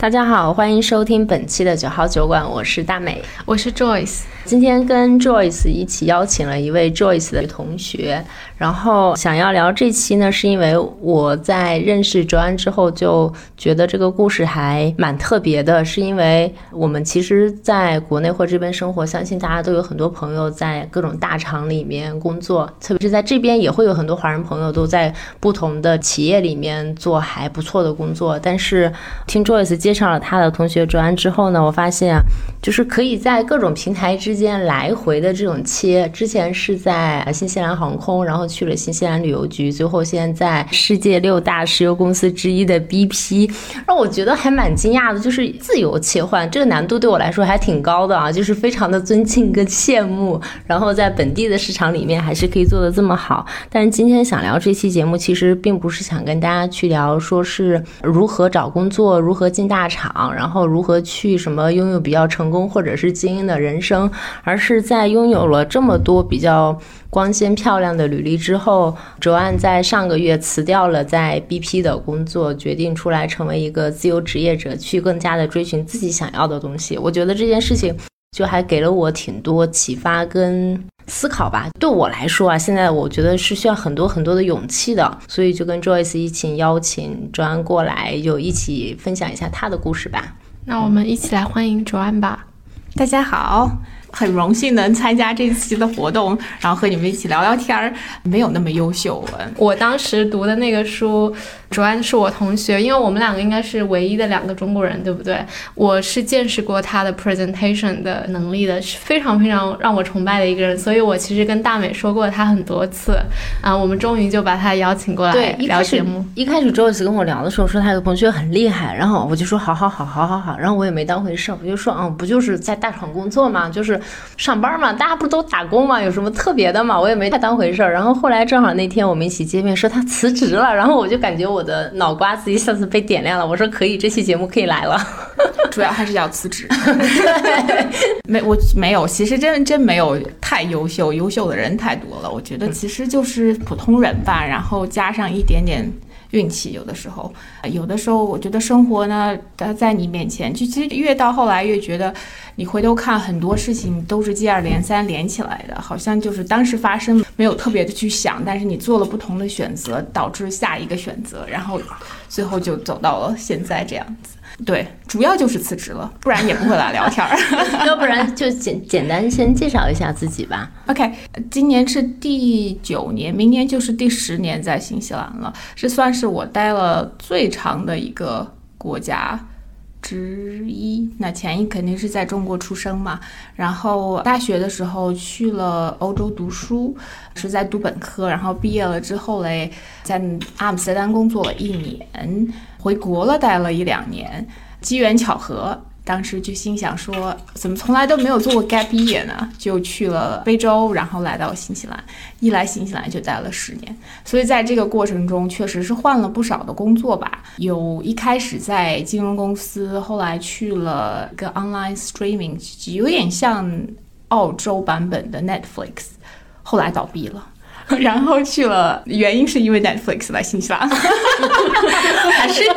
大家好，欢迎收听本期的九号酒馆，我是大美，我是 Joyce。今天跟 Joyce 一起邀请了一位 Joyce 的同学，然后想要聊这期呢，是因为我在认识卓安之后就觉得这个故事还蛮特别的，是因为我们其实在国内或这边生活，相信大家都有很多朋友在各种大厂里面工作，特别是在这边也会有很多华人朋友都在不同的企业里面做还不错的工作。但是听 Joyce 介绍了他的同学卓安之后呢，我发现啊，就是可以在各种平台之间来回的这种切，之前是在新西兰航空，然后去了新西兰旅游局，最后现在世界六大石油公司之一的 BP，让我觉得还蛮惊讶的，就是自由切换这个难度对我来说还挺高的啊，就是非常的尊敬跟羡慕。然后在本地的市场里面还是可以做的这么好。但是今天想聊这期节目，其实并不是想跟大家去聊说是如何找工作，如何进大大厂，然后如何去什么拥有比较成功或者是精英的人生。而是在拥有了这么多比较光鲜漂亮的履历之后，卓安在上个月辞掉了在 BP 的工作，决定出来成为一个自由职业者，去更加的追寻自己想要的东西。我觉得这件事情就还给了我挺多启发跟思考吧。对我来说啊，现在我觉得是需要很多很多的勇气的，所以就跟 Joyce 一起邀请卓安过来，就一起分享一下他的故事吧。那我们一起来欢迎卓安吧。大家好。很荣幸能参加这期的活动，然后和你们一起聊聊天儿。没有那么优秀，我当时读的那个书，主要是我同学，因为我们两个应该是唯一的两个中国人，对不对？我是见识过他的 presentation 的能力的，是非常非常让我崇拜的一个人。所以我其实跟大美说过他很多次啊，我们终于就把他邀请过来聊节目。一开始 Joyce 跟我聊的时候说他的同学很厉害，然后我就说好好好好好好，然后我也没当回事，我就说嗯，不就是在大厂工作嘛，就是。上班嘛，大家不都打工嘛，有什么特别的嘛？我也没太当回事儿。然后后来正好那天我们一起见面，说他辞职了，然后我就感觉我的脑瓜子一下子被点亮了。我说可以，这期节目可以来了。主要还是要辞职。对，没我没有，其实真真没有太优秀，优秀的人太多了。我觉得其实就是普通人吧，然后加上一点点。运气有的时候，有的时候我觉得生活呢，它在你面前，就其实越到后来越觉得，你回头看很多事情都是接二连三连起来的，好像就是当时发生没有特别的去想，但是你做了不同的选择，导致下一个选择，然后最后就走到了现在这样子。对，主要就是辞职了，不然也不会来聊天儿。要不然就简简单先介绍一下自己吧。OK，今年是第九年，明年就是第十年在新西兰了，这算是我待了最长的一个国家之一。那前一肯定是在中国出生嘛，然后大学的时候去了欧洲读书，是在读本科，然后毕业了之后嘞，在阿姆斯特丹工作了一年。回国了，待了一两年，机缘巧合，当时就心想说，怎么从来都没有做过 gap year 呢？就去了非洲，然后来到新西兰，一来新西兰就待了十年。所以在这个过程中，确实是换了不少的工作吧。有一开始在金融公司，后来去了个 online streaming，有点像澳洲版本的 Netflix，后来倒闭了。然后去了，原因是因为 Netflix 来新西兰，还是有。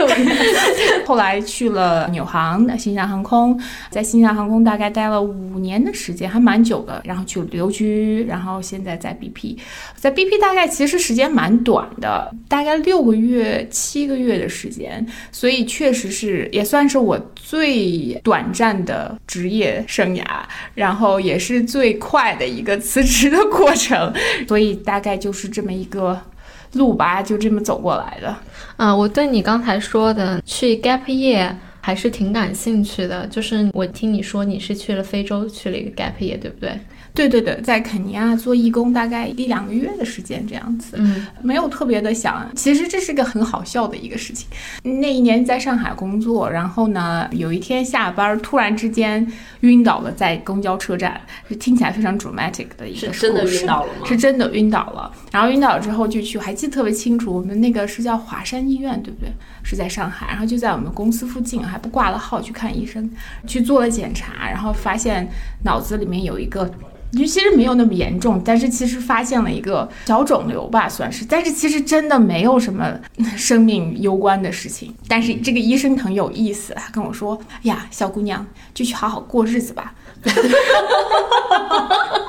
后来去了纽航，新西兰航空，在新西兰航空大概待了五年的时间，还蛮久的。然后去旅游局，然后现在在 BP，在 BP 大概其实时间蛮短的，大概六个月、七个月的时间，所以确实是也算是我最短暂的职业生涯，然后也是最快的一个辞职的过程，所以大。大概就是这么一个路吧，就这么走过来的。啊，我对你刚才说的去 gap year 还是挺感兴趣的。就是我听你说你是去了非洲去了一个 gap year，对不对？对对对，在肯尼亚做义工，大概一两个月的时间这样子，嗯，没有特别的想。其实这是个很好笑的一个事情。那一年在上海工作，然后呢，有一天下班突然之间晕倒了，在公交车站，是听起来非常 dramatic 的一个故事。是真的晕倒了吗？是真的晕倒了。然后晕倒之后就去，还记得特别清楚，我们那个是叫华山医院，对不对？是在上海，然后就在我们公司附近，还不挂了号去看医生，去做了检查，然后发现脑子里面有一个。就其实没有那么严重，但是其实发现了一个小肿瘤吧，算是。但是其实真的没有什么生命攸关的事情。但是这个医生很有意思，他跟我说：“哎呀，小姑娘，就去好好过日子吧。”哈哈哈哈哈！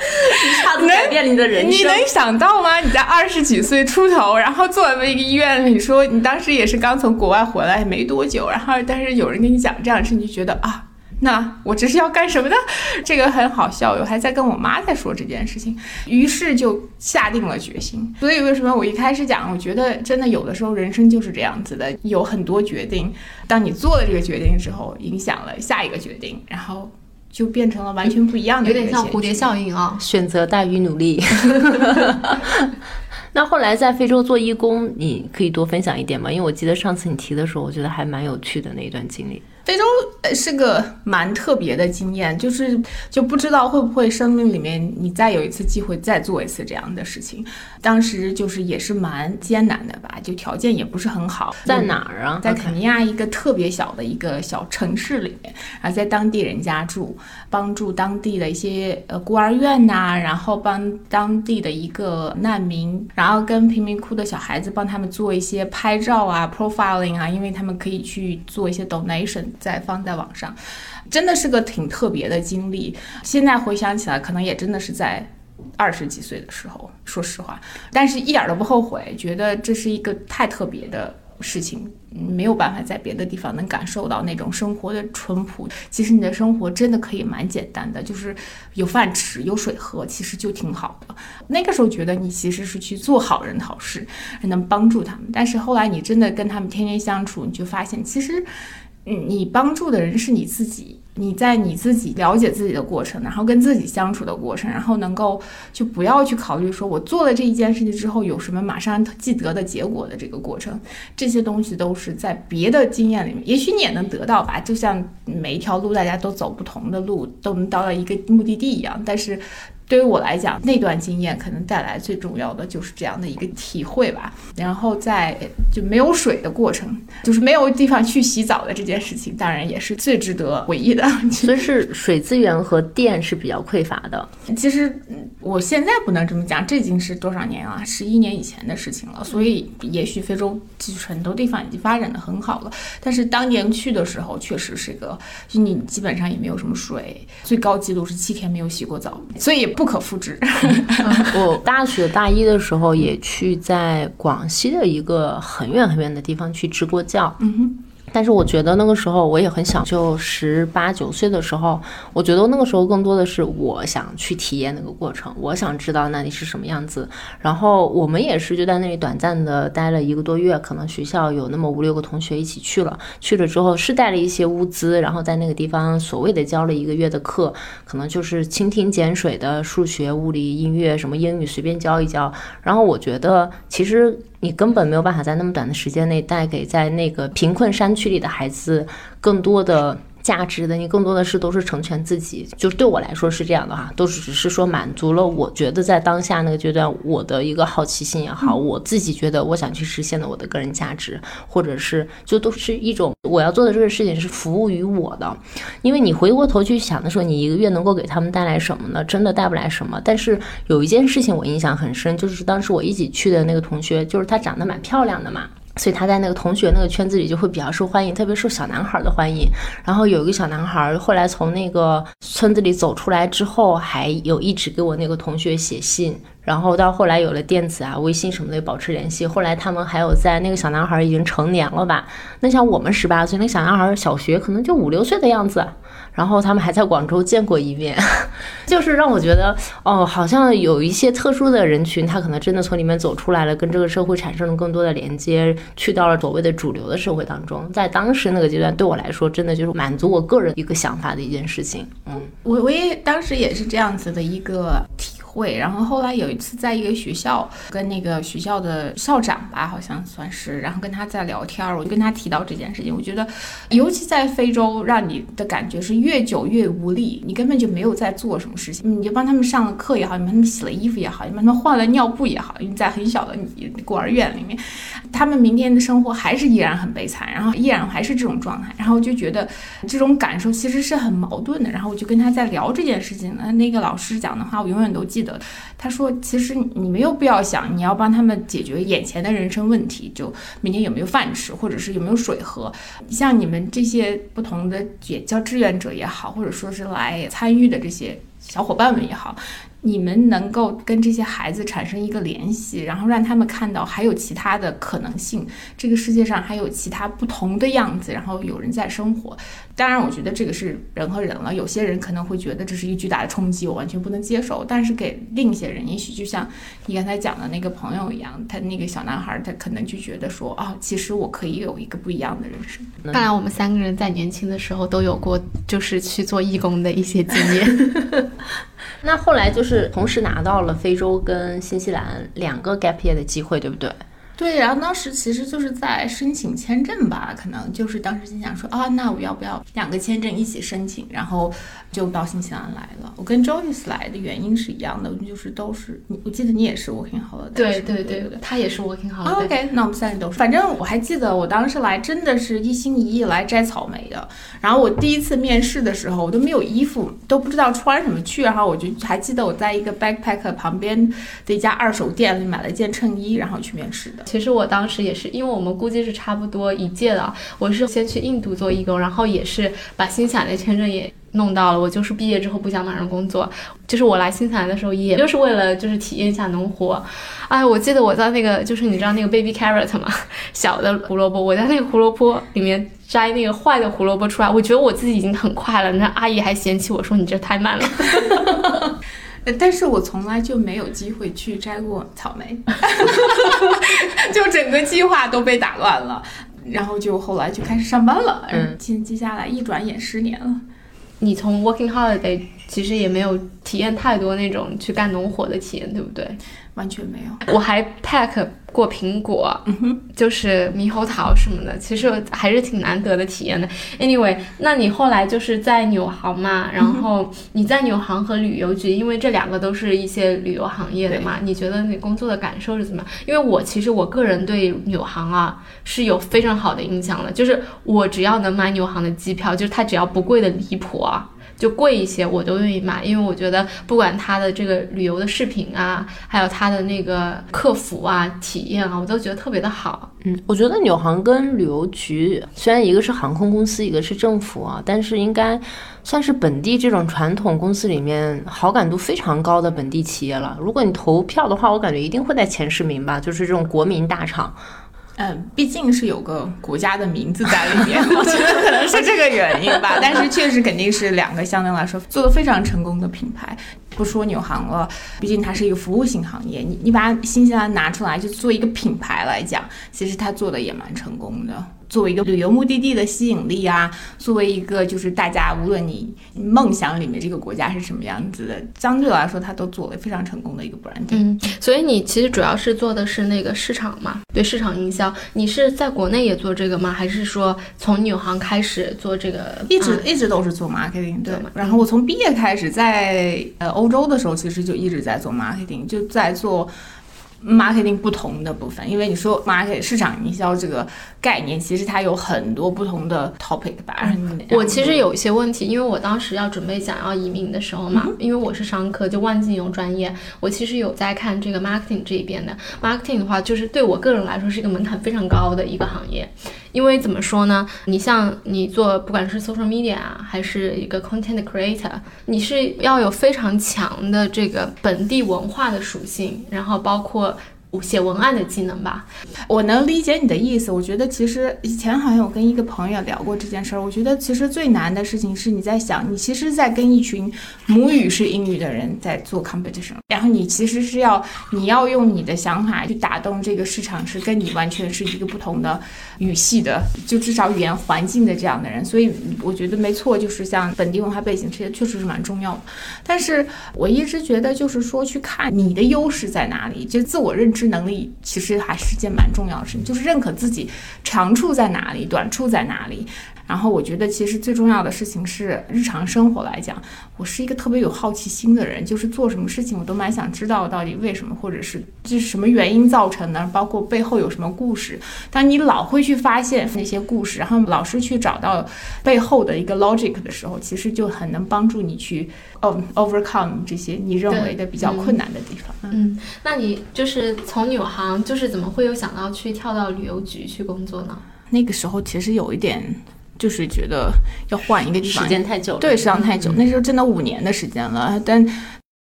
一下子改变你的人生。你能想到吗？你在二十几岁出头，然后坐在一个医院里，说你当时也是刚从国外回来没多久，然后但是有人跟你讲这样的事，你就觉得啊。那我这是要干什么的？这个很好笑，我还在跟我妈在说这件事情，于是就下定了决心。所以为什么我一开始讲，我觉得真的有的时候人生就是这样子的，有很多决定，当你做了这个决定之后，影响了下一个决定，然后就变成了完全不一样的。有点像蝴蝶效应啊，选择大于努力。那后来在非洲做义工，你可以多分享一点吗？因为我记得上次你提的时候，我觉得还蛮有趣的那一段经历。非洲是个蛮特别的经验，就是就不知道会不会生命里面你再有一次机会再做一次这样的事情。当时就是也是蛮艰难的吧，就条件也不是很好。在哪儿啊？在肯尼亚一个特别小的一个小城市里面，然后在当地人家住，帮助当地的一些呃孤儿院呐，然后帮当地的一个难民，然后跟贫民窟的小孩子帮他们做一些拍照啊，profiling 啊，因为他们可以去做一些 donation 再放在网上，真的是个挺特别的经历。现在回想起来，可能也真的是在。二十几岁的时候，说实话，但是一点都不后悔，觉得这是一个太特别的事情，没有办法在别的地方能感受到那种生活的淳朴。其实你的生活真的可以蛮简单的，就是有饭吃，有水喝，其实就挺好的。那个时候觉得你其实是去做好人好事，能帮助他们。但是后来你真的跟他们天天相处，你就发现，其实，嗯，你帮助的人是你自己。你在你自己了解自己的过程，然后跟自己相处的过程，然后能够就不要去考虑说我做了这一件事情之后有什么马上记得的结果的这个过程，这些东西都是在别的经验里面，也许你也能得到吧。就像每一条路大家都走不同的路，都能到了一个目的地一样，但是。对于我来讲，那段经验可能带来最重要的就是这样的一个体会吧。然后在就没有水的过程，就是没有地方去洗澡的这件事情，当然也是最值得回忆的。所以是水资源和电是比较匮乏的。其实我现在不能这么讲，这已经是多少年了？十一年以前的事情了。所以也许非洲其实很多地方已经发展的很好了，但是当年去的时候确实是个，就你基本上也没有什么水，最高记录是七天没有洗过澡，所以。不可复制。我大学大一的时候也去在广西的一个很远很远的地方去支过教。嗯哼。但是我觉得那个时候我也很小，就十八九岁的时候，我觉得那个时候更多的是我想去体验那个过程，我想知道那里是什么样子。然后我们也是就在那里短暂的待了一个多月，可能学校有那么五六个同学一起去了，去了之后是带了一些物资，然后在那个地方所谓的教了一个月的课，可能就是蜻蜓点水的数学、物理、音乐什么英语随便教一教。然后我觉得其实。你根本没有办法在那么短的时间内带给在那个贫困山区里的孩子更多的。价值的，你更多的是都是成全自己，就是对我来说是这样的哈，都是只是说满足了我觉得在当下那个阶段我的一个好奇心也好，我自己觉得我想去实现的我的个人价值，或者是就都是一种我要做的这个事情是服务于我的，因为你回过头去想的时候，你一个月能够给他们带来什么呢？真的带不来什么。但是有一件事情我印象很深，就是当时我一起去的那个同学，就是她长得蛮漂亮的嘛。所以他在那个同学那个圈子里就会比较受欢迎，特别受小男孩的欢迎。然后有一个小男孩后来从那个村子里走出来之后，还有一直给我那个同学写信。然后到后来有了电子啊、微信什么的保持联系。后来他们还有在那个小男孩已经成年了吧？那像我们十八岁，那小男孩小学可能就五六岁的样子。然后他们还在广州见过一面，就是让我觉得哦，好像有一些特殊的人群，他可能真的从里面走出来了，跟这个社会产生了更多的连接，去到了所谓的主流的社会当中。在当时那个阶段，对我来说，真的就是满足我个人一个想法的一件事情。嗯，我我也当时也是这样子的一个。会，然后后来有一次在一个学校跟那个学校的校长吧，好像算是，然后跟他在聊天，我就跟他提到这件事情。我觉得，尤其在非洲，让你的感觉是越久越无力，你根本就没有在做什么事情。你就帮他们上了课也好，你帮他们洗了衣服也好，你帮他们换了尿布也好，因为在很小的孤儿院里面，他们明天的生活还是依然很悲惨，然后依然还是这种状态，然后就觉得这种感受其实是很矛盾的。然后我就跟他在聊这件事情，那那个老师讲的话我永远都记他说，其实你没有必要想你要帮他们解决眼前的人生问题，就明天有没有饭吃，或者是有没有水喝。像你们这些不同的也叫志愿者也好，或者说是来参与的这些小伙伴们也好。你们能够跟这些孩子产生一个联系，然后让他们看到还有其他的可能性，这个世界上还有其他不同的样子，然后有人在生活。当然，我觉得这个是人和人了。有些人可能会觉得这是一巨大的冲击，我完全不能接受。但是给另一些人，也许就像你刚才讲的那个朋友一样，他那个小男孩，他可能就觉得说，哦，其实我可以有一个不一样的人生。看来我们三个人在年轻的时候都有过，就是去做义工的一些经验。那后来就是同时拿到了非洲跟新西兰两个 gap year 的机会，对不对？对，然后当时其实就是在申请签证吧，可能就是当时心想说啊，那我要不要两个签证一起申请，然后就到新西兰来了。我跟 Joyce 来的原因是一样的，就是都是你，我记得你也是 working holiday，对对对对，他也是 working holiday。OK，那我们三个都是。反正我还记得我当时来真的是一心一意来摘草莓的。然后我第一次面试的时候，我都没有衣服，都不知道穿什么去，然后我就还记得我在一个 backpack 旁边的一家二手店里买了件衬衣，然后去面试的。其实我当时也是，因为我们估计是差不多一届的。我是先去印度做义工，然后也是把新西兰的签证也弄到了。我就是毕业之后不想马上工作，就是我来新西兰的时候，也就是为了就是体验一下农活。哎，我记得我在那个就是你知道那个 baby carrot 吗？小的胡萝卜，我在那个胡萝卜里面摘那个坏的胡萝卜出来，我觉得我自己已经很快了。那阿姨还嫌弃我说你这太慢了。但是我从来就没有机会去摘过草莓，就整个计划都被打乱了，然后就后来就开始上班了。嗯，接接下来一转眼十年了。你从 working holiday 其实也没有体验太多那种去干农活的体验，对不对？完全没有。我还 pack 过苹果，就是猕猴桃什么的，其实还是挺难得的体验的。Anyway，那你后来就是在纽航嘛，然后你在纽航和旅游局，因为这两个都是一些旅游行业的嘛，你觉得你工作的感受是怎么样？因为我其实我个人对纽航啊是有非常好的印象的，就是我只要能买纽航的机票，就是它只要不贵的离谱啊。就贵一些，我都愿意买，因为我觉得不管他的这个旅游的视频啊，还有他的那个客服啊、体验啊，我都觉得特别的好。嗯，我觉得纽航跟旅游局虽然一个是航空公司，一个是政府啊，但是应该算是本地这种传统公司里面好感度非常高的本地企业了。如果你投票的话，我感觉一定会在前十名吧，就是这种国民大厂。嗯，毕竟是有个国家的名字在里面，我觉得可能是这个原因吧。但是确实肯定是两个相对来说做的非常成功的品牌。不说纽航了，毕竟它是一个服务性行业。你你把新西兰拿出来就做一个品牌来讲，其实它做的也蛮成功的。作为一个旅游目的地的吸引力啊，作为一个就是大家无论你梦想里面这个国家是什么样子的，相对来说它都作为非常成功的一个 brand。嗯，所以你其实主要是做的是那个市场嘛，对市场营销。你是在国内也做这个吗？还是说从纽航开始做这个？一直一直都是做 marketing 对。然后我从毕业开始在呃欧洲的时候，其实就一直在做 marketing，就在做。Marketing 不同的部分，因为你说 market 市场营销这个概念，其实它有很多不同的 topic 吧。我其实有一些问题，因为我当时要准备想要移民的时候嘛，因为我是商科，就万金油专业，我其实有在看这个 marketing 这一边的。marketing 的话，就是对我个人来说是一个门槛非常高的一个行业。因为怎么说呢？你像你做不管是 social media 啊，还是一个 content creator，你是要有非常强的这个本地文化的属性，然后包括。写文案的技能吧，我能理解你的意思。我觉得其实以前好像我跟一个朋友聊过这件事儿。我觉得其实最难的事情是你在想，你其实，在跟一群母语是英语的人在做 competition，然后你其实是要你要用你的想法去打动这个市场，是跟你完全是一个不同的语系的，就至少语言环境的这样的人。所以我觉得没错，就是像本地文化背景这些确实是蛮重要的。但是我一直觉得就是说去看你的优势在哪里，就自我认知。能力其实还是件蛮重要的事情，就是认可自己长处在哪里，短处在哪里。然后我觉得，其实最重要的事情是日常生活来讲，我是一个特别有好奇心的人，就是做什么事情我都蛮想知道到底为什么，或者是这是什么原因造成的，包括背后有什么故事。当你老会去发现那些故事，然后老是去找到背后的一个 logic 的时候，其实就很能帮助你去哦 overcome 这些你认为的比较困难的地方。嗯，那你就是从纽航，就是怎么会有想到去跳到旅游局去工作呢？那个时候其实有一点。就是觉得要换一个地方，时间太久了。对，时间太久。那时候真的五年的时间了，但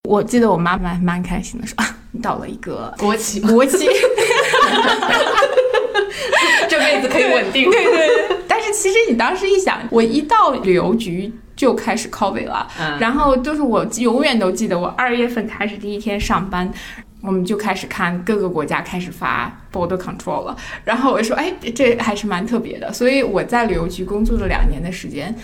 我记得我妈妈蛮开心的，说啊，你到了一个国企，国企 这辈子可以稳定。对对。但是其实你当时一想，我一到旅游局就开始 COVID 了，然后就是我永远都记得我二月份开始第一天上班。我们就开始看各个国家开始发 border control 了，然后我就说，哎，这还是蛮特别的。所以我在旅游局工作了两年的时间。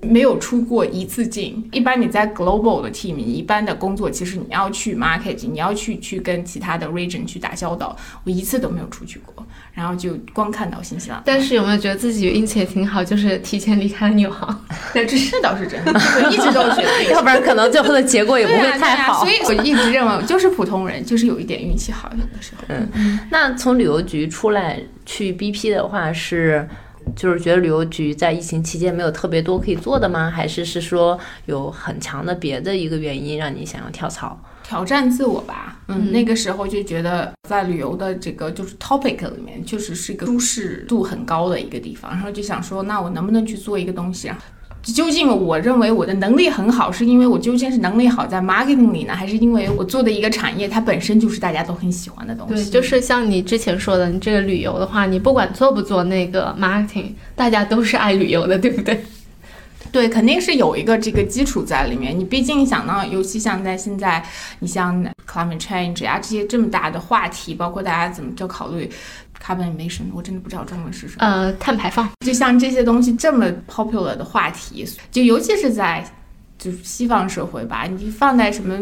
没有出过一次境。一般你在 global 的 team，一般的工作其实你要去 market，你要去去跟其他的 region 去打交道。我一次都没有出去过，然后就光看到新西兰。但是有没有觉得自己运气也挺好，就是提前离开了纽航？这这倒是真的，我一直都觉得，要不然可能最后的结果也不会太好。所以我一直认为，就是普通人，就是有一点运气好，有的时候。嗯，那从旅游局出来去 BP 的话是。就是觉得旅游局在疫情期间没有特别多可以做的吗？还是是说有很强的别的一个原因让你想要跳槽？挑战自我吧。嗯，那个时候就觉得在旅游的这个就是 topic 里面，确实是一个舒适度很高的一个地方。然后就想说，那我能不能去做一个东西啊？究竟我认为我的能力很好，是因为我究竟是能力好在 marketing 里呢，还是因为我做的一个产业它本身就是大家都很喜欢的东西？对，就是像你之前说的，你这个旅游的话，你不管做不做那个 marketing，大家都是爱旅游的，对不对？对，肯定是有一个这个基础在里面。你毕竟想到，尤其像在现在，你像 climate change 啊这些这么大的话题，包括大家怎么就考虑。Carbon emission，我真的不知道中文是什么。呃，碳排放。就像这些东西这么 popular 的话题，就尤其是在就是西方社会吧，你放在什么？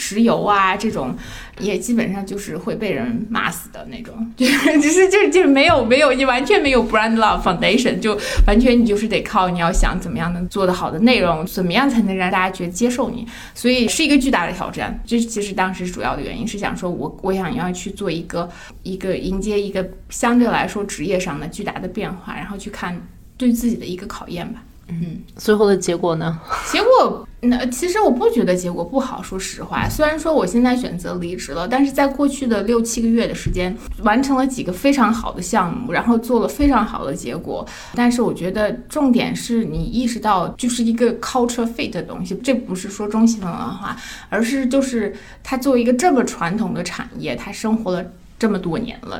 石油啊，这种也基本上就是会被人骂死的那种，就是只是就是就是没有没有你完全没有 brand love foundation，就完全你就是得靠你要想怎么样能做得好的内容，怎么样才能让大家觉得接受你，所以是一个巨大的挑战。这其实当时主要的原因是想说我我想要去做一个一个迎接一个相对来说职业上的巨大的变化，然后去看对自己的一个考验吧。嗯，最后的结果呢？结果那其实我不觉得结果不好，说实话。虽然说我现在选择离职了，但是在过去的六七个月的时间，完成了几个非常好的项目，然后做了非常好的结果。但是我觉得重点是你意识到，就是一个 culture fit 的东西，这不是说中西方文化，而是就是它作为一个这么传统的产业，它生活了这么多年了，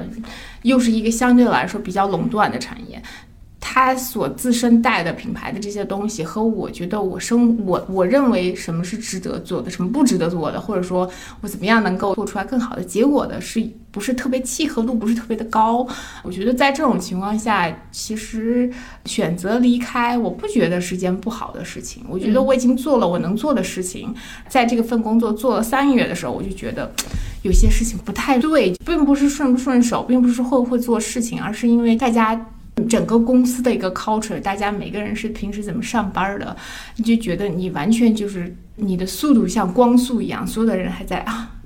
又是一个相对来说比较垄断的产业。他所自身带的品牌的这些东西，和我觉得我生我我认为什么是值得做的，什么不值得做的，或者说我怎么样能够做出来更好的结果的，是不是特别契合度不是特别的高？我觉得在这种情况下，其实选择离开，我不觉得是件不好的事情。我觉得我已经做了我能做的事情，在这个份工作做了三个月的时候，我就觉得有些事情不太对，并不是顺不顺手，并不是会不会做事情，而是因为大家。整个公司的一个 culture，大家每个人是平时怎么上班的，你就觉得你完全就是你的速度像光速一样，所有的人还在啊。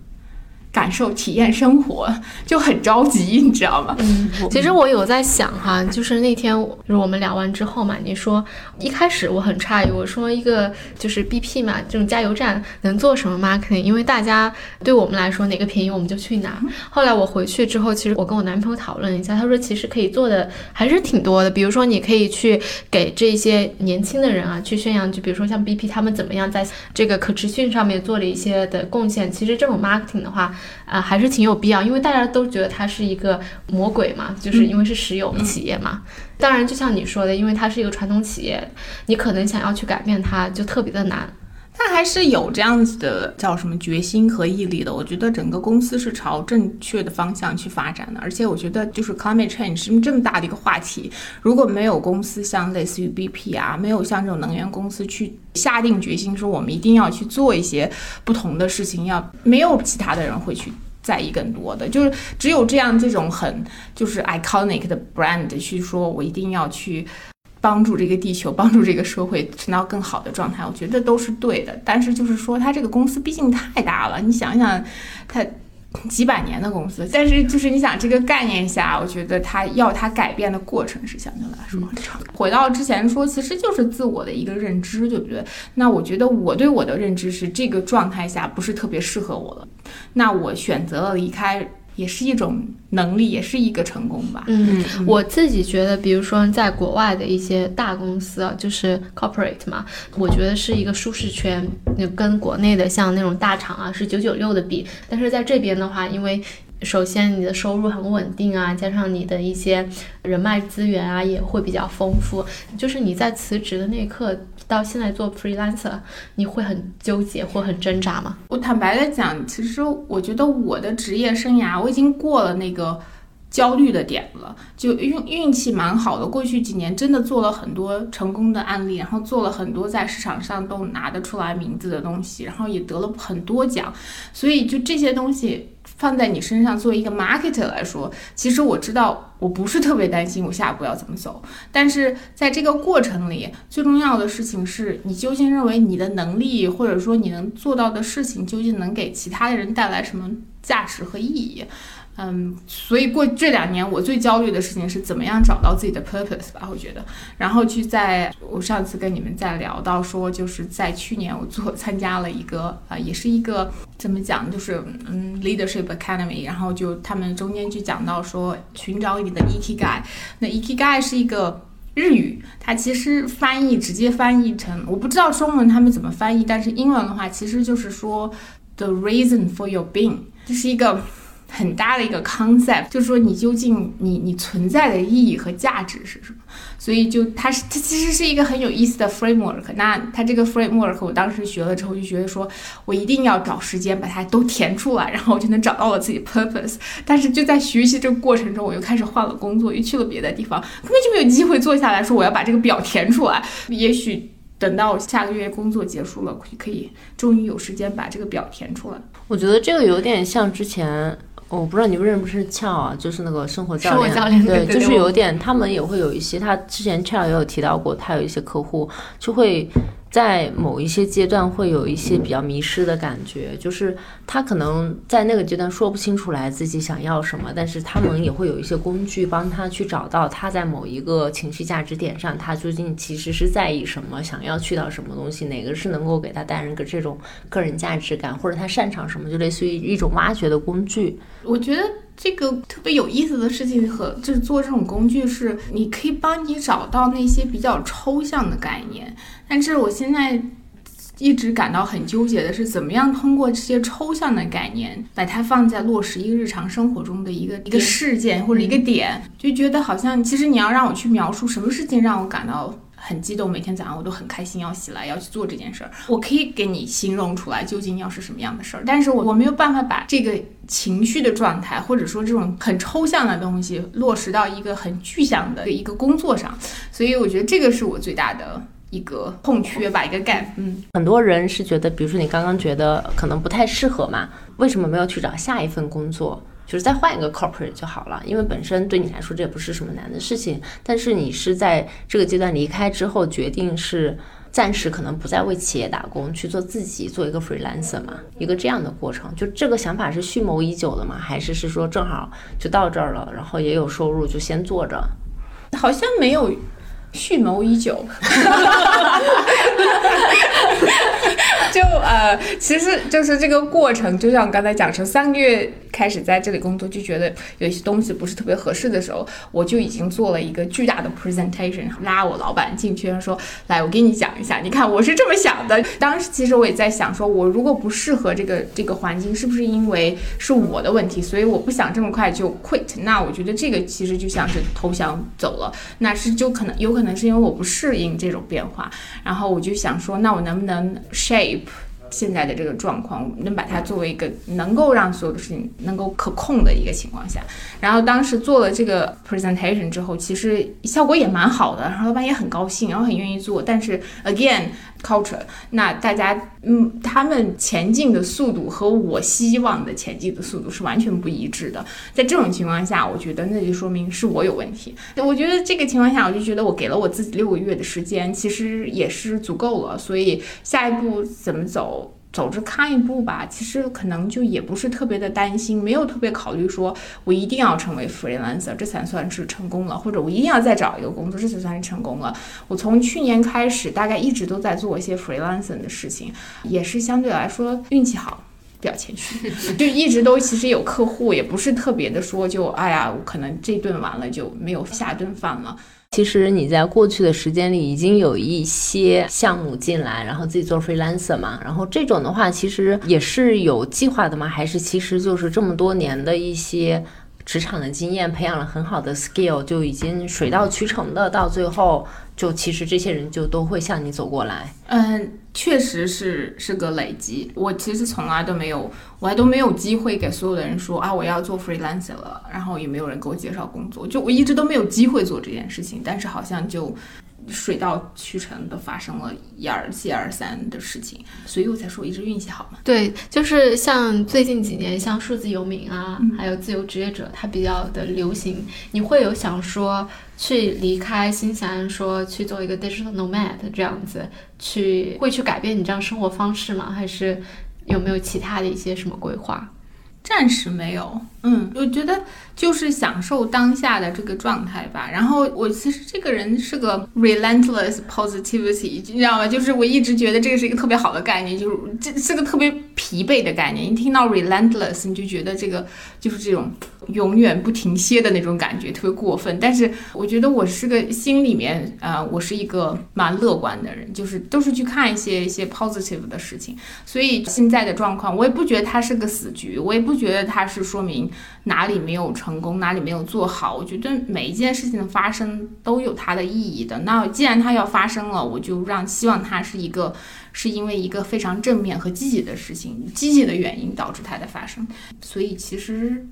感受、体验生活 就很着急，你知道吗？嗯，其实我有在想哈，就是那天就是我们聊完之后嘛，你说一开始我很诧异，我说一个就是 BP 嘛，这种加油站能做什么 marketing？因为大家对我们来说哪个便宜我们就去哪。后来我回去之后，其实我跟我男朋友讨论一下，他说其实可以做的还是挺多的，比如说你可以去给这些年轻的人啊去宣扬，就比如说像 BP 他们怎么样在这个可持续上面做了一些的贡献。其实这种 marketing 的话。啊，还是挺有必要，因为大家都觉得它是一个魔鬼嘛，就是因为是石油企业嘛。当然，就像你说的，因为它是一个传统企业，你可能想要去改变它，就特别的难。他还是有这样子的叫什么决心和毅力的。我觉得整个公司是朝正确的方向去发展的，而且我觉得就是 climate change 这么大的一个话题，如果没有公司像类似于 BP 啊，没有像这种能源公司去下定决心说我们一定要去做一些不同的事情，要没有其他的人会去。在意更多的，就是只有这样这种很就是 iconic 的 brand 去说，我一定要去帮助这个地球，帮助这个社会存到更好的状态，我觉得都是对的。但是就是说，它这个公司毕竟太大了，你想想，它。几百年的公司，但是就是你想这个概念下，我觉得它要它改变的过程是相对来说很长。回到之前说，其实就是自我的一个认知，对不对？那我觉得我对我的认知是这个状态下不是特别适合我了，那我选择了离开。也是一种能力，也是一个成功吧。嗯，我自己觉得，比如说在国外的一些大公司啊，就是 corporate 嘛，我觉得是一个舒适圈。那跟国内的像那种大厂啊，是九九六的比。但是在这边的话，因为首先你的收入很稳定啊，加上你的一些人脉资源啊，也会比较丰富。就是你在辞职的那一刻。到现在做 freelancer，你会很纠结或很挣扎吗？我坦白的讲，其实我觉得我的职业生涯我已经过了那个焦虑的点了，就运运气蛮好的。过去几年真的做了很多成功的案例，然后做了很多在市场上都拿得出来名字的东西，然后也得了很多奖，所以就这些东西。放在你身上，作为一个 marketer 来说，其实我知道我不是特别担心我下一步要怎么走，但是在这个过程里，最重要的事情是你究竟认为你的能力或者说你能做到的事情，究竟能给其他的人带来什么价值和意义？嗯，所以过这两年，我最焦虑的事情是怎么样找到自己的 purpose 吧，我觉得。然后去在我上次跟你们在聊到说，就是在去年我做参加了一个啊，也是一个怎么讲，就是嗯 leadership academy，然后就他们中间就讲到说，寻找你的 ikigai。那 ikigai 是一个日语，它其实翻译直接翻译成，我不知道中文他们怎么翻译，但是英文的话其实就是说 the reason for your being，这是一个。很大的一个 concept，就是说你究竟你你存在的意义和价值是什么？所以就它是它其实是一个很有意思的 framework。那它这个 framework 我当时学了之后就觉得说我一定要找时间把它都填出来，然后我就能找到我自己 purpose。但是就在学习这个过程中，我又开始换了工作，又去了别的地方，根本就没有机会坐下来说我要把这个表填出来。也许等到下个月工作结束了，可以终于有时间把这个表填出来。我觉得这个有点像之前。我不知道你们认不认识俏啊，就是那个生活教练，对，就是有点，他们也会有一些，他之前俏也有提到过，他有一些客户就会。在某一些阶段会有一些比较迷失的感觉，就是他可能在那个阶段说不清楚来自己想要什么，但是他们也会有一些工具帮他去找到他在某一个情绪价值点上，他究竟其实是在意什么，想要去到什么东西，哪个是能够给他带来个这种个人价值感，或者他擅长什么，就类似于一种挖掘的工具。我觉得这个特别有意思的事情和就是做这种工具是，你可以帮你找到那些比较抽象的概念。但是我现在一直感到很纠结的是，怎么样通过这些抽象的概念，把它放在落实一个日常生活中的一个一个事件或者一个点，就觉得好像其实你要让我去描述什么事情让我感到很激动，每天早上我都很开心要起来要去做这件事儿，我可以给你形容出来究竟要是什么样的事儿，但是我我没有办法把这个情绪的状态或者说这种很抽象的东西落实到一个很具象的一个工作上，所以我觉得这个是我最大的。一个空缺吧，一个 gap。嗯，很多人是觉得，比如说你刚刚觉得可能不太适合嘛，为什么没有去找下一份工作，就是再换一个 corporate 就好了？因为本身对你来说这也不是什么难的事情。但是你是在这个阶段离开之后，决定是暂时可能不再为企业打工，去做自己，做一个 freelancer 嘛，一个这样的过程。就这个想法是蓄谋已久的吗？还是是说正好就到这儿了，然后也有收入，就先做着？好像没有。蓄谋已久，就呃，其实就是这个过程，就像我刚才讲，成三个月开始在这里工作，就觉得有一些东西不是特别合适的时候，我就已经做了一个巨大的 presentation，拉我老板进去，说：“来，我给你讲一下，你看我是这么想的。”当时其实我也在想，说我如果不适合这个这个环境，是不是因为是我的问题？所以我不想这么快就 quit。那我觉得这个其实就像是投降走了，那是就可能有可能是因为我不适应这种变化，然后我就想说，那我能不能 shape 现在的这个状况，能把它作为一个能够让所有的事情能够可控的一个情况下。然后当时做了这个 presentation 之后，其实效果也蛮好的，然后老板也很高兴，然后很愿意做。但是 again culture，那大家嗯，他们前进的速度和我希望的前进的速度是完全不一致的。在这种情况下，我觉得那就说明是我有问题。我觉得这个情况下，我就觉得我给了我自己六个月的时间，其实也是足够了。所以下一步怎么走？走着看一步吧，其实可能就也不是特别的担心，没有特别考虑说我一定要成为 freelancer，这才算是成功了，或者我一定要再找一个工作，这才算是成功了。我从去年开始，大概一直都在做一些 freelancer 的事情，也是相对来说运气好，比较谦虚，就一直都其实有客户，也不是特别的说就哎呀，我可能这顿完了就没有下一顿饭了。其实你在过去的时间里已经有一些项目进来，然后自己做 freelancer 嘛，然后这种的话其实也是有计划的吗？还是其实就是这么多年的一些职场的经验，培养了很好的 skill，就已经水到渠成的，到最后就其实这些人就都会向你走过来。嗯，确实是是个累积。我其实从来都没有，我还都没有机会给所有的人说啊，我要做 freelancer 了，然后也没有人给我介绍工作，就我一直都没有机会做这件事情。但是好像就水到渠成的发生了一而接二三的事情，所以我才说我一直运气好嘛。对，就是像最近几年，像数字游民啊，还有自由职业者，它比较的流行。你会有想说去离开新西兰，说去做一个 digital nomad 这样子，去会去改变你这样生活方式吗？还是有没有其他的一些什么规划？暂时没有，嗯，我觉得就是享受当下的这个状态吧。然后我其实这个人是个 relentless positivity，你知道吗？就是我一直觉得这个是一个特别好的概念，就是这是个特别疲惫的概念。一听到 relentless，你就觉得这个就是这种永远不停歇的那种感觉，特别过分。但是我觉得我是个心里面，呃，我是一个蛮乐观的人，就是都是去看一些一些 positive 的事情。所以现在的状况，我也不觉得它是个死局，我也不。觉得它是说明哪里没有成功，哪里没有做好。我觉得每一件事情的发生都有它的意义的。那既然它要发生了，我就让希望它是一个，是因为一个非常正面和积极的事情，积极的原因导致它的发生。所以其实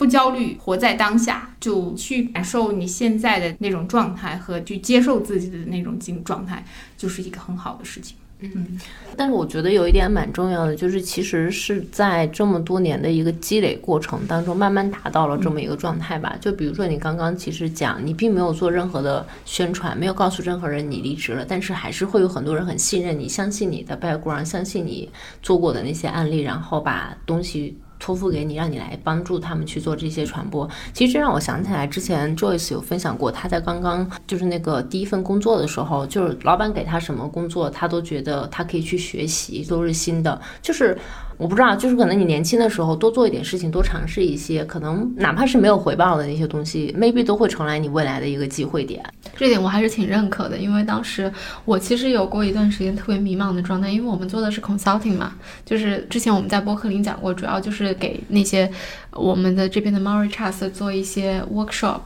不焦虑，活在当下，就去感受你现在的那种状态和去接受自己的那种境状态，就是一个很好的事情。嗯，但是我觉得有一点蛮重要的，就是其实是在这么多年的一个积累过程当中，慢慢达到了这么一个状态吧。就比如说你刚刚其实讲，你并没有做任何的宣传，没有告诉任何人你离职了，但是还是会有很多人很信任你，相信你的 background，相信你做过的那些案例，然后把东西。托付给你，让你来帮助他们去做这些传播。其实这让我想起来，之前 Joyce 有分享过，他在刚刚就是那个第一份工作的时候，就是老板给他什么工作，他都觉得他可以去学习，都是新的，就是。我不知道，就是可能你年轻的时候多做一点事情，多尝试一些，可能哪怕是没有回报的那些东西，maybe 都会成来你未来的一个机会点。这点我还是挺认可的，因为当时我其实有过一段时间特别迷茫的状态，因为我们做的是 consulting 嘛，就是之前我们在播客里讲过，主要就是给那些我们的这边的 Mauritius 做一些 workshop，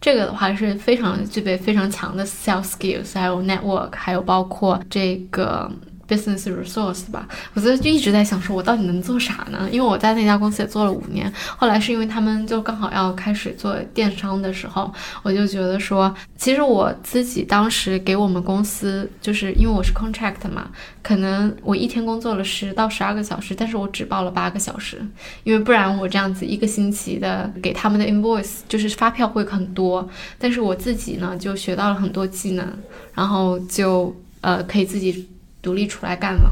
这个的话是非常具备非常强的 sales skills，还有 network，还有包括这个。Business resource 吧，我觉得就一直在想说，我到底能做啥呢？因为我在那家公司也做了五年，后来是因为他们就刚好要开始做电商的时候，我就觉得说，其实我自己当时给我们公司，就是因为我是 contract 嘛，可能我一天工作了十到十二个小时，但是我只报了八个小时，因为不然我这样子一个星期的给他们的 invoice 就是发票会很多，但是我自己呢就学到了很多技能，然后就呃可以自己。独立出来干了，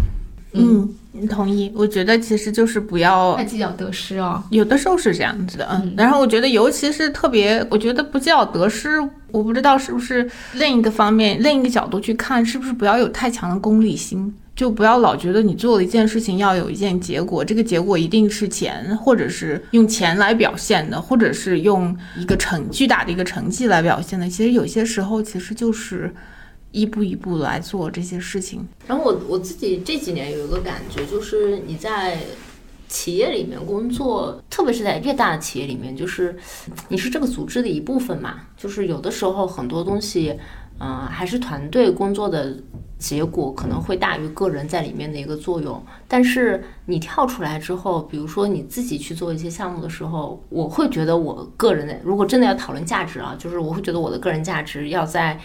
嗯，同意。我觉得其实就是不要太计较得失哦，有的时候是这样子的，嗯。然后我觉得，尤其是特别，我觉得不计较得失，我不知道是不是另一个方面、另一个角度去看，是不是不要有太强的功利心，就不要老觉得你做了一件事情要有一件结果，这个结果一定是钱，或者是用钱来表现的，或者是用一个成巨大的一个成绩来表现的。其实有些时候，其实就是。一步一步来做这些事情。然后我我自己这几年有一个感觉，就是你在企业里面工作，特别是在越大的企业里面，就是你是这个组织的一部分嘛。就是有的时候很多东西，嗯，还是团队工作的结果可能会大于个人在里面的一个作用。但是你跳出来之后，比如说你自己去做一些项目的时候，我会觉得我个人的，如果真的要讨论价值啊，就是我会觉得我的个人价值要在。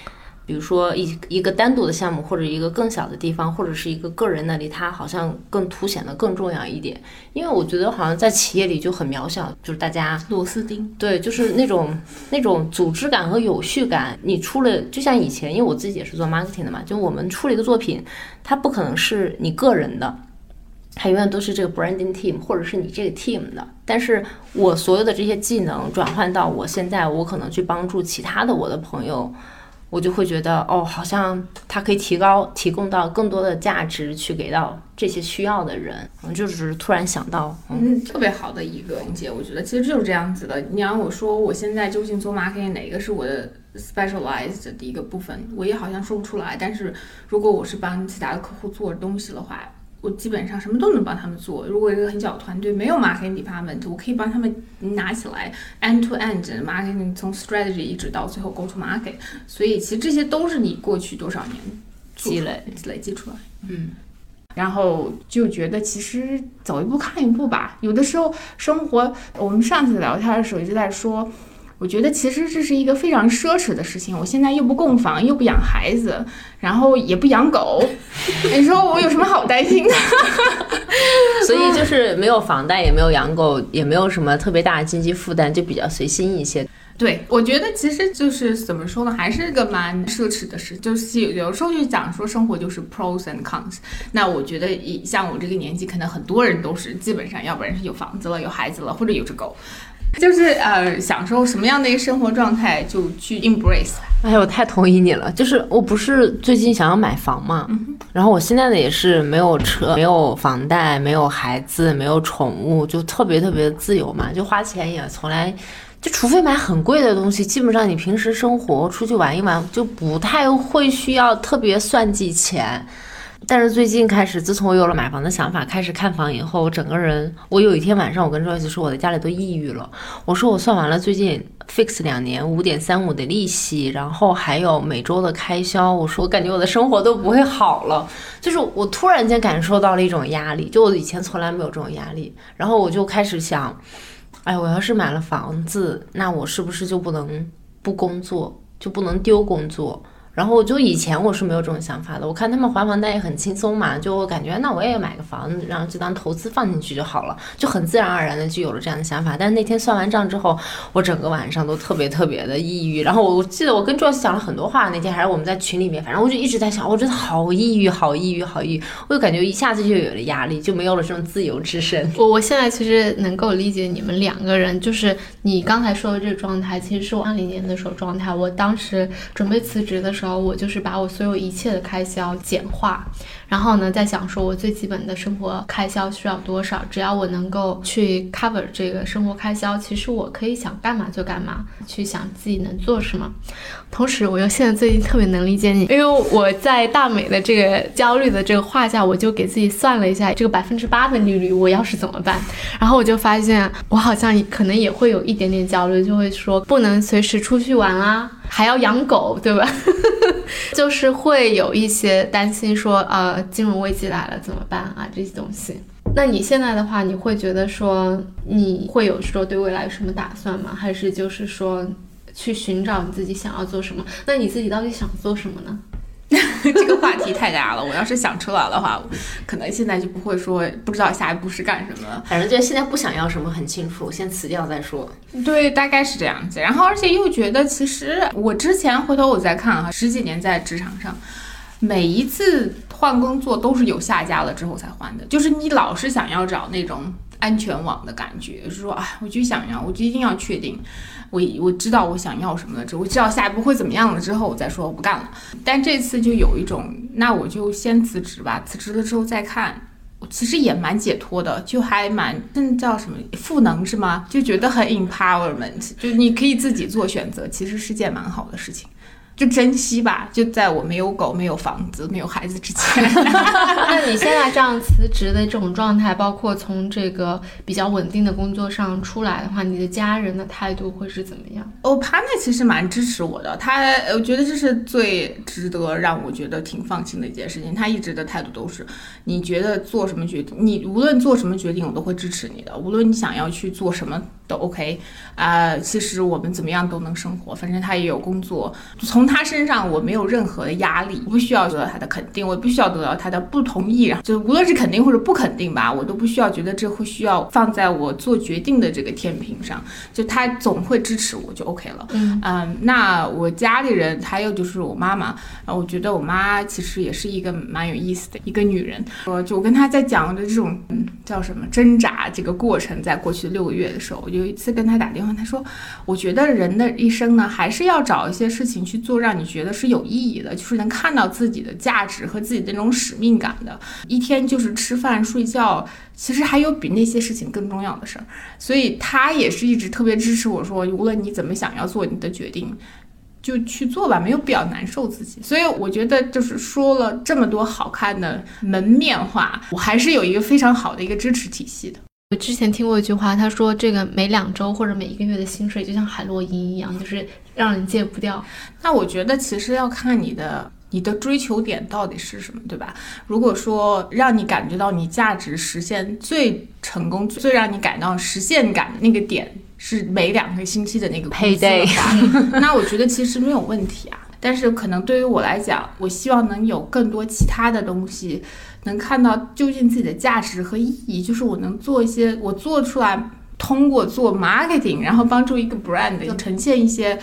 比如说一一个单独的项目，或者一个更小的地方，或者是一个个人那里，它好像更凸显的更重要一点。因为我觉得好像在企业里就很渺小，就是大家螺丝钉。对，就是那种那种组织感和有序感。你出了，就像以前，因为我自己也是做 marketing 的嘛，就我们出了一个作品，它不可能是你个人的，它永远都是这个 branding team 或者是你这个 team 的。但是我所有的这些技能转换到我现在，我可能去帮助其他的我的朋友。我就会觉得哦，好像它可以提高、提供到更多的价值，去给到这些需要的人。嗯，就是突然想到，嗯，特别好的一个理解。我觉得其实就是这样子的。你让我说我现在究竟做 marketing 哪个是我的 specialized 的一个部分，我也好像说不出来。但是如果我是帮其他的客户做东西的话，我基本上什么都能帮他们做。如果一个很小的团队没有 marketing department，我可以帮他们拿起来 end to end marketing 从 strategy 一直到最后 go to market。所以其实这些都是你过去多少年积累累积出来。嗯，然后就觉得其实走一步看一步吧。有的时候生活，我们上次聊天的时候一直在说。我觉得其实这是一个非常奢侈的事情。我现在又不供房，又不养孩子，然后也不养狗，你说我有什么好担心的？所以就是没有房贷，也没有养狗，也没有什么特别大的经济负担，就比较随心一些。对，我觉得其实就是怎么说呢，还是个蛮奢侈的事。就是有有时候就讲说生活就是 pros and cons。那我觉得像我这个年纪，可能很多人都是基本上，要不然是有房子了，有孩子了，或者有只狗。就是呃，享受什么样的一个生活状态就去 embrace。哎呀，我太同意你了。就是我不是最近想要买房嘛，然后我现在的也是没有车、没有房贷、没有孩子、没有宠物，就特别特别的自由嘛，就花钱也从来就除非买很贵的东西，基本上你平时生活出去玩一玩就不太会需要特别算计钱。但是最近开始，自从我有了买房的想法，开始看房以后，我整个人，我有一天晚上，我跟 Joyce 说，我在家里都抑郁了。我说我算完了最近 fix 两年五点三五的利息，然后还有每周的开销，我说我感觉我的生活都不会好了。就是我突然间感受到了一种压力，就我以前从来没有这种压力。然后我就开始想，哎，我要是买了房子，那我是不是就不能不工作，就不能丢工作？然后就以前我是没有这种想法的，我看他们还房贷也很轻松嘛，就我感觉那我也买个房子，然后就当投资放进去就好了，就很自然而然的就有了这样的想法。但是那天算完账之后，我整个晚上都特别特别的抑郁。然后我记得我跟 Joyce 讲了很多话，那天还是我们在群里面，反正我就一直在想，我真的好抑郁，好抑郁，好抑郁。我就感觉一下子就有了压力，就没有了这种自由之身。我我现在其实能够理解你们两个人，就是你刚才说的这个状态，其实是我二零年的时候状态。我当时准备辞职的时候，我就是把我。所有一切的开销简化，然后呢，再想说我最基本的生活开销需要多少，只要我能够去 cover 这个生活开销，其实我可以想干嘛就干嘛，去想自己能做什么。同时，我又现在最近特别能理解你，因为我在大美的这个焦虑的这个画下，我就给自己算了一下这个百分之八的利率，我要是怎么办？然后我就发现，我好像可能也会有一点点焦虑，就会说不能随时出去玩啊。还要养狗，对吧？就是会有一些担心，说呃，金融危机来了怎么办啊？这些东西。那你现在的话，你会觉得说你会有说对未来有什么打算吗？还是就是说去寻找你自己想要做什么？那你自己到底想做什么呢？这个话题太大了，我要是想出来的话，可能现在就不会说不知道下一步是干什么了。反正就现在不想要什么很清楚，先辞掉再说。对，大概是这样子。然后而且又觉得，其实我之前回头我再看哈，十几年在职场上，每一次换工作都是有下家了之后才换的，就是你老是想要找那种安全网的感觉，是说啊，我就想要，我就一定要确定。我我知道我想要什么了之后，我知道下一步会怎么样了之后，我再说我不干了。但这次就有一种，那我就先辞职吧，辞职了之后再看。其实也蛮解脱的，就还蛮那叫什么赋能是吗？就觉得很 empowerment，就你可以自己做选择，其实是件蛮好的事情。就珍惜吧，就在我没有狗、没有房子、没有孩子之前。那你现在这样辞职的这种状态，包括从这个比较稳定的工作上出来的话，你的家人的态度会是怎么样？哦，他呢其实蛮支持我的，他我觉得这是最值得让我觉得挺放心的一件事情。他一直的态度都是，你觉得做什么决定，你无论做什么决定，我都会支持你的。无论你想要去做什么都 OK 啊、其实我们怎么样都能生活，反正他也有工作，从他身上我没有任何的压力，我不需要得到他的肯定，我不需要得到他的不同意，然后就无论是肯定或者不肯定吧，我都不需要觉得这会需要放在我做决定的这个天平上，就他总会支持我就 OK 了。嗯那我家里人还有就是我妈妈，啊，我觉得我妈其实也是一个蛮有意思的一个女人。我就我跟她在讲的这种嗯叫什么挣扎这个过程，在过去的六个月的时候，我有一次跟他打电话，他说，我觉得人的一生呢，还是要找一些事情去做，让你觉得是有意义的，就是能看到自己的价值和自己的那种使命感的。一天就是吃饭睡觉。其实还有比那些事情更重要的事儿，所以他也是一直特别支持我说，无论你怎么想要做你的决定，就去做吧，没有必要难受自己。所以我觉得，就是说了这么多好看的门面话，我还是有一个非常好的一个支持体系的。我之前听过一句话，他说这个每两周或者每一个月的薪水就像海洛因一样，就是让人戒不掉。那我觉得其实要看你的你的追求点到底是什么，对吧？如果说让你感觉到你价值实现最成功、最让你感到实现感的那个点是每两个星期的那个工资的 Payday 话，那我觉得其实没有问题啊。但是可能对于我来讲，我希望能有更多其他的东西，能看到究竟自己的价值和意义，就是我能做一些我做出来，通过做 marketing，然后帮助一个 brand 呈现一些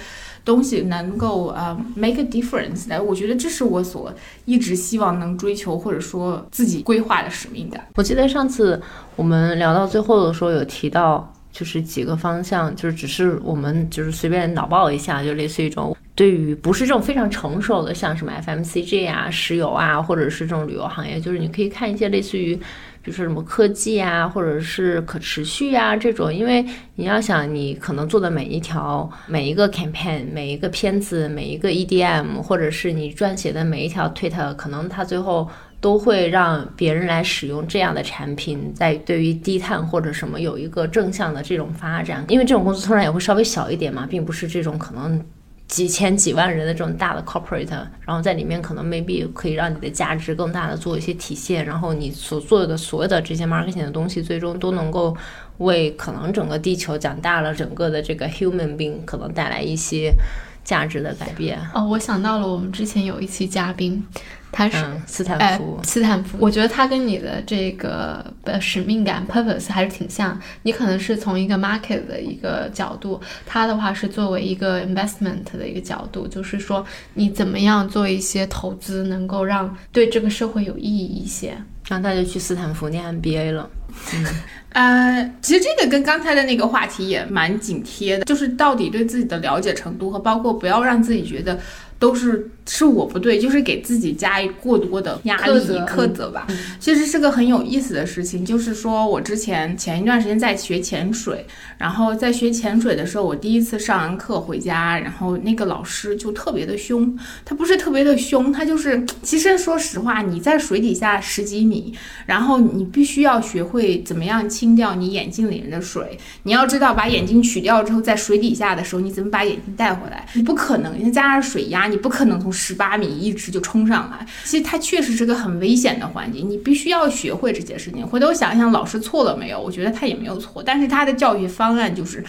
东西，能够呃 make a difference 的。我觉得这是我所一直希望能追求或者说自己规划的使命感。我记得上次我们聊到最后的时候有提到，就是几个方向，就是只是我们就是随便脑爆一下，就类似于一种对于不是这种非常成熟的，像什么 FMCG 啊、石油啊，或者是这种旅游行业，就是你可以看一些类似于。比如说什么科技啊，或者是可持续啊这种，因为你要想，你可能做的每一条、每一个 campaign、每一个片子、每一个 EDM，或者是你撰写的每一条 tweet，可能它最后都会让别人来使用这样的产品，在对于低碳或者什么有一个正向的这种发展。因为这种公司通常也会稍微小一点嘛，并不是这种可能几千几万人的这种大的 corporate，然后在里面可能 maybe 可以让你的价值更大的做一些体现，然后你所做的所有的这些 marketing 的东西，最终都能够为可能整个地球讲大了，整个的这个 human being 可能带来一些价值的改变。哦，我想到了我们之前有一期嘉宾，他是。嗯，斯坦哎福，，斯坦福，我觉得他跟你的这个呃使命感 purpose 还是挺像。你可能是从一个 market 的一个角度，他的话是作为一个 investment 的一个角度，就是说你怎么样做一些投资，能够让对这个社会有意义一些。然后他就去斯坦福念 MBA 了。嗯 呃，其实这个跟刚才的那个话题也蛮紧贴的，就是到底对自己的了解程度和包括不要让自己觉得都是是我不对，就是给自己加过多的压力苛责苛责吧。其实是个很有意思的事情，就是说我之前前一段时间在学潜水，然后在学潜水的时候，我第一次上完课回家，然后那个老师就特别的凶，他不是特别的凶，他就是其实说实话，你在水底下十几米，然后你必须要学会怎么样清掉你眼睛里面的水。你要知道，把眼睛取掉之后，在水底下的时候，你怎么把眼睛带回来？你不可能，再加上水压，你不可能从十八米一直就冲上来。其实它确实是个很危险的环境，你必须要学会这件事情。回头想想，老师错了没有？我觉得他也没有错，但是他的教育方案就是。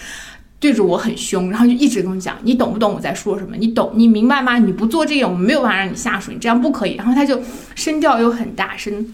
对着我很凶，然后就一直跟我讲，你懂不懂我在说什么？你懂，你明白吗？你不做这个，我没有办法让你下水，你这样不可以。然后他就声调又很大声，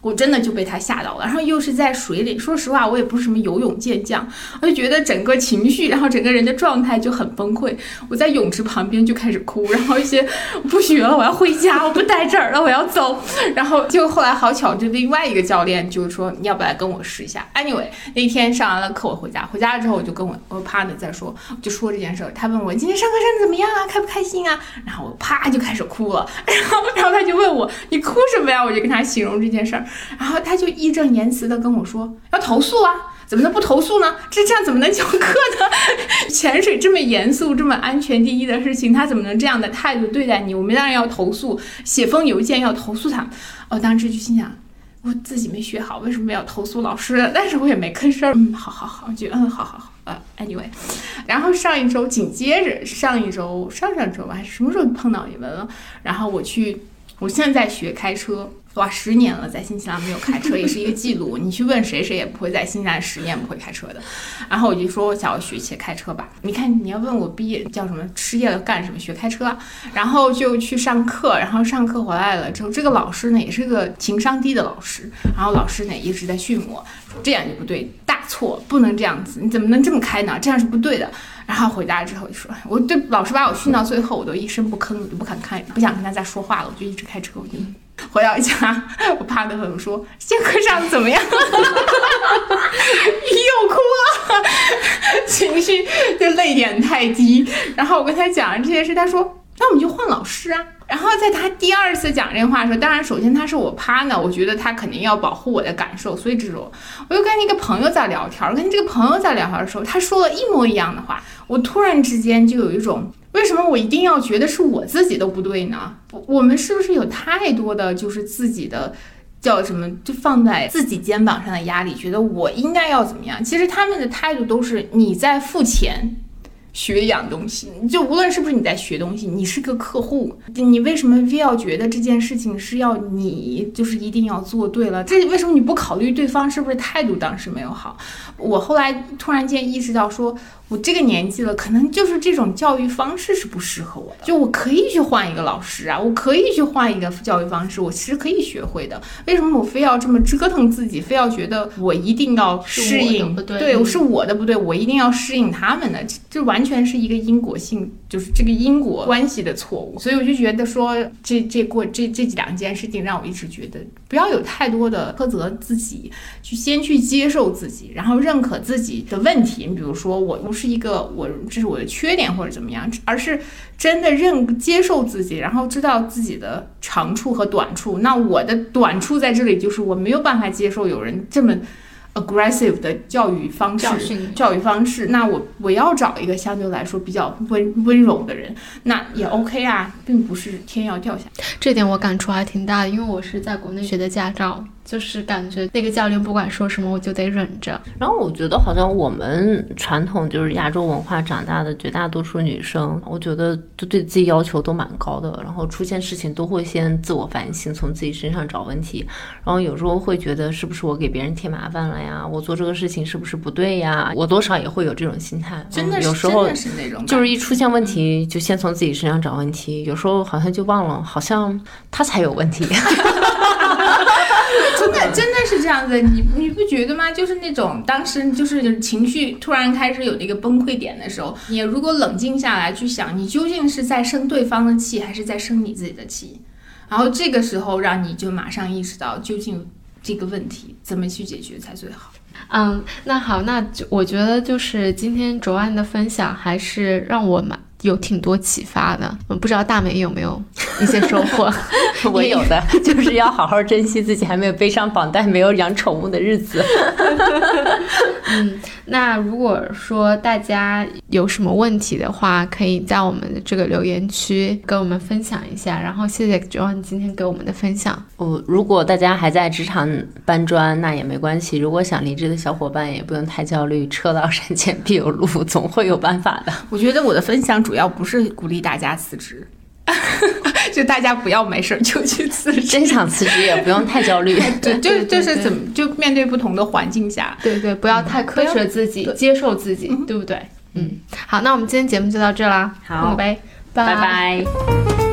我真的就被他吓到了。然后又是在水里，说实话，我也不是什么游泳健将，我就觉得整个情绪，然后整个人的状态就很崩溃。我在泳池旁边就开始哭，然后一些不学了，我要回家，我不待这儿了，我要走。然后就后来好巧，就另外一个教练就说，你要不来跟我试一下？Anyway，那天上完了课，我回家，回家了之后我就跟我我 partner 在说，就说这件事儿。他问我今天上课上的怎么样啊，开不开心啊？然后我啪就开始哭了，然后然后他就问我你哭什么呀？我就跟他形容这件事儿，然后他就义正言辞的跟我说要投诉啊。怎么能不投诉呢？这这样怎么能教课呢？潜水这么严肃、这么安全第一的事情，他怎么能这样的态度对待你？我们当然要投诉，写封邮件要投诉他。哦，当时就心想，我自己没学好，为什么要投诉老师？但是我也没吭声。嗯，好好好，就嗯，好好好。呃，anyway，然后上一周紧接着上一周、上上周吧，还是什么时候碰到你们了？然后我去，我现在在学开车。哇，十年了，在新西兰没有开车也是一个记录。你去问谁，谁也不会在新西兰十年不会开车的。然后我就说，我想要学学开车吧。你看，你要问我毕业叫什么，失业了干什么？学开车。然后就去上课，然后上课回来了之后，这个老师呢也是个情商低的老师。然后老师呢一直在训我，这样就不对，错，不能这样子，你怎么能这么开呢？这样是不对的。然后回家之后就说，我对老师把我训到最后，我都一声不吭，我就不敢看，不想跟他再说话了，我就一直开车，我就。回到家，我怕的很，说这课上的怎么样？又哭了，情绪就泪点太低。然后我跟他讲了这件事，他说：“那我们就换老师啊。”然后在他第二次讲这话的时候，当然首先他是我趴呢，我觉得他肯定要保护我的感受，所以这种我又跟一个朋友在聊天，跟这个朋友在聊天的时候，他说了一模一样的话，我突然之间就有一种。为什么我一定要觉得是我自己都不对呢？我们是不是有太多的就是自己的叫什么，就放在自己肩膀上的压力，觉得我应该要怎么样？其实他们的态度都是你在付钱。学一样东西，就无论是不是你在学东西，你是个客户，你为什么非要觉得这件事情是要你就是一定要做对了？这为什么你不考虑对方是不是态度当时没有好？我后来突然间意识到，说我这个年纪了，可能就是这种教育方式是不适合我的。就我可以去换一个老师啊，我可以去换一个教育方式，我其实可以学会的。为什么我非要这么折腾自己，非要觉得我一定要适应？对，是我的不对，我一定要适应他们的，就完。全全是一个因果性，就是这个因果关系的错误，所以我就觉得说，这这过这这两件事情让我一直觉得不要有太多的苛责自己，去先去接受自己，然后认可自己的问题。你比如说，我不是一个我这是我的缺点或者怎么样，而是真的认接受自己，然后知道自己的长处和短处。那我的短处在这里就是我没有办法接受有人这么。Aggressive 的教育方式，教育方式，那我我要找一个相对来说比较温温柔的人，那也 OK 啊，并不是天要掉下来。这点我感触还挺大的，因为我是在国内学的驾照。就是感觉那个教练不管说什么，我就得忍着。然后我觉得好像我们传统就是亚洲文化长大的绝大多数女生，我觉得都对自己要求都蛮高的。然后出现事情都会先自我反省，从自己身上找问题。然后有时候会觉得是不是我给别人添麻烦了呀？我做这个事情是不是不对呀？我多少也会有这种心态。真的有时候是那种，就是一出现问题就先从自己身上找问题。有时候好像就忘了，好像他才有问题。真的真的是这样子，你你不觉得吗？就是那种当时就是情绪突然开始有那个崩溃点的时候，你如果冷静下来去想，你究竟是在生对方的气，还是在生你自己的气？然后这个时候让你就马上意识到，究竟这个问题怎么去解决才最好。嗯，那好，那我觉得就是今天卓安的分享还是让我蛮。有挺多启发的，我不知道大美有没有一些收获。我有的，就是要好好珍惜自己还没有背上绑带、没有养宠物的日子。嗯，那如果说大家有什么问题的话，可以在我们的这个留言区跟我们分享一下。然后谢谢 John 今天给我们的分享。哦，如果大家还在职场搬砖，那也没关系。如果想离职的小伙伴也不用太焦虑，车到山前必有路，总会有办法的。我觉得我的分享主要不是鼓励大家辞职，就大家不要没事就去辞职。真想辞职也不用太焦虑，对，就就是怎么就面对不同的环境下，对对，不要太苛责自己，接受自己，对不对？嗯，好，那我们今天节目就到这啦，好，拜拜。拜。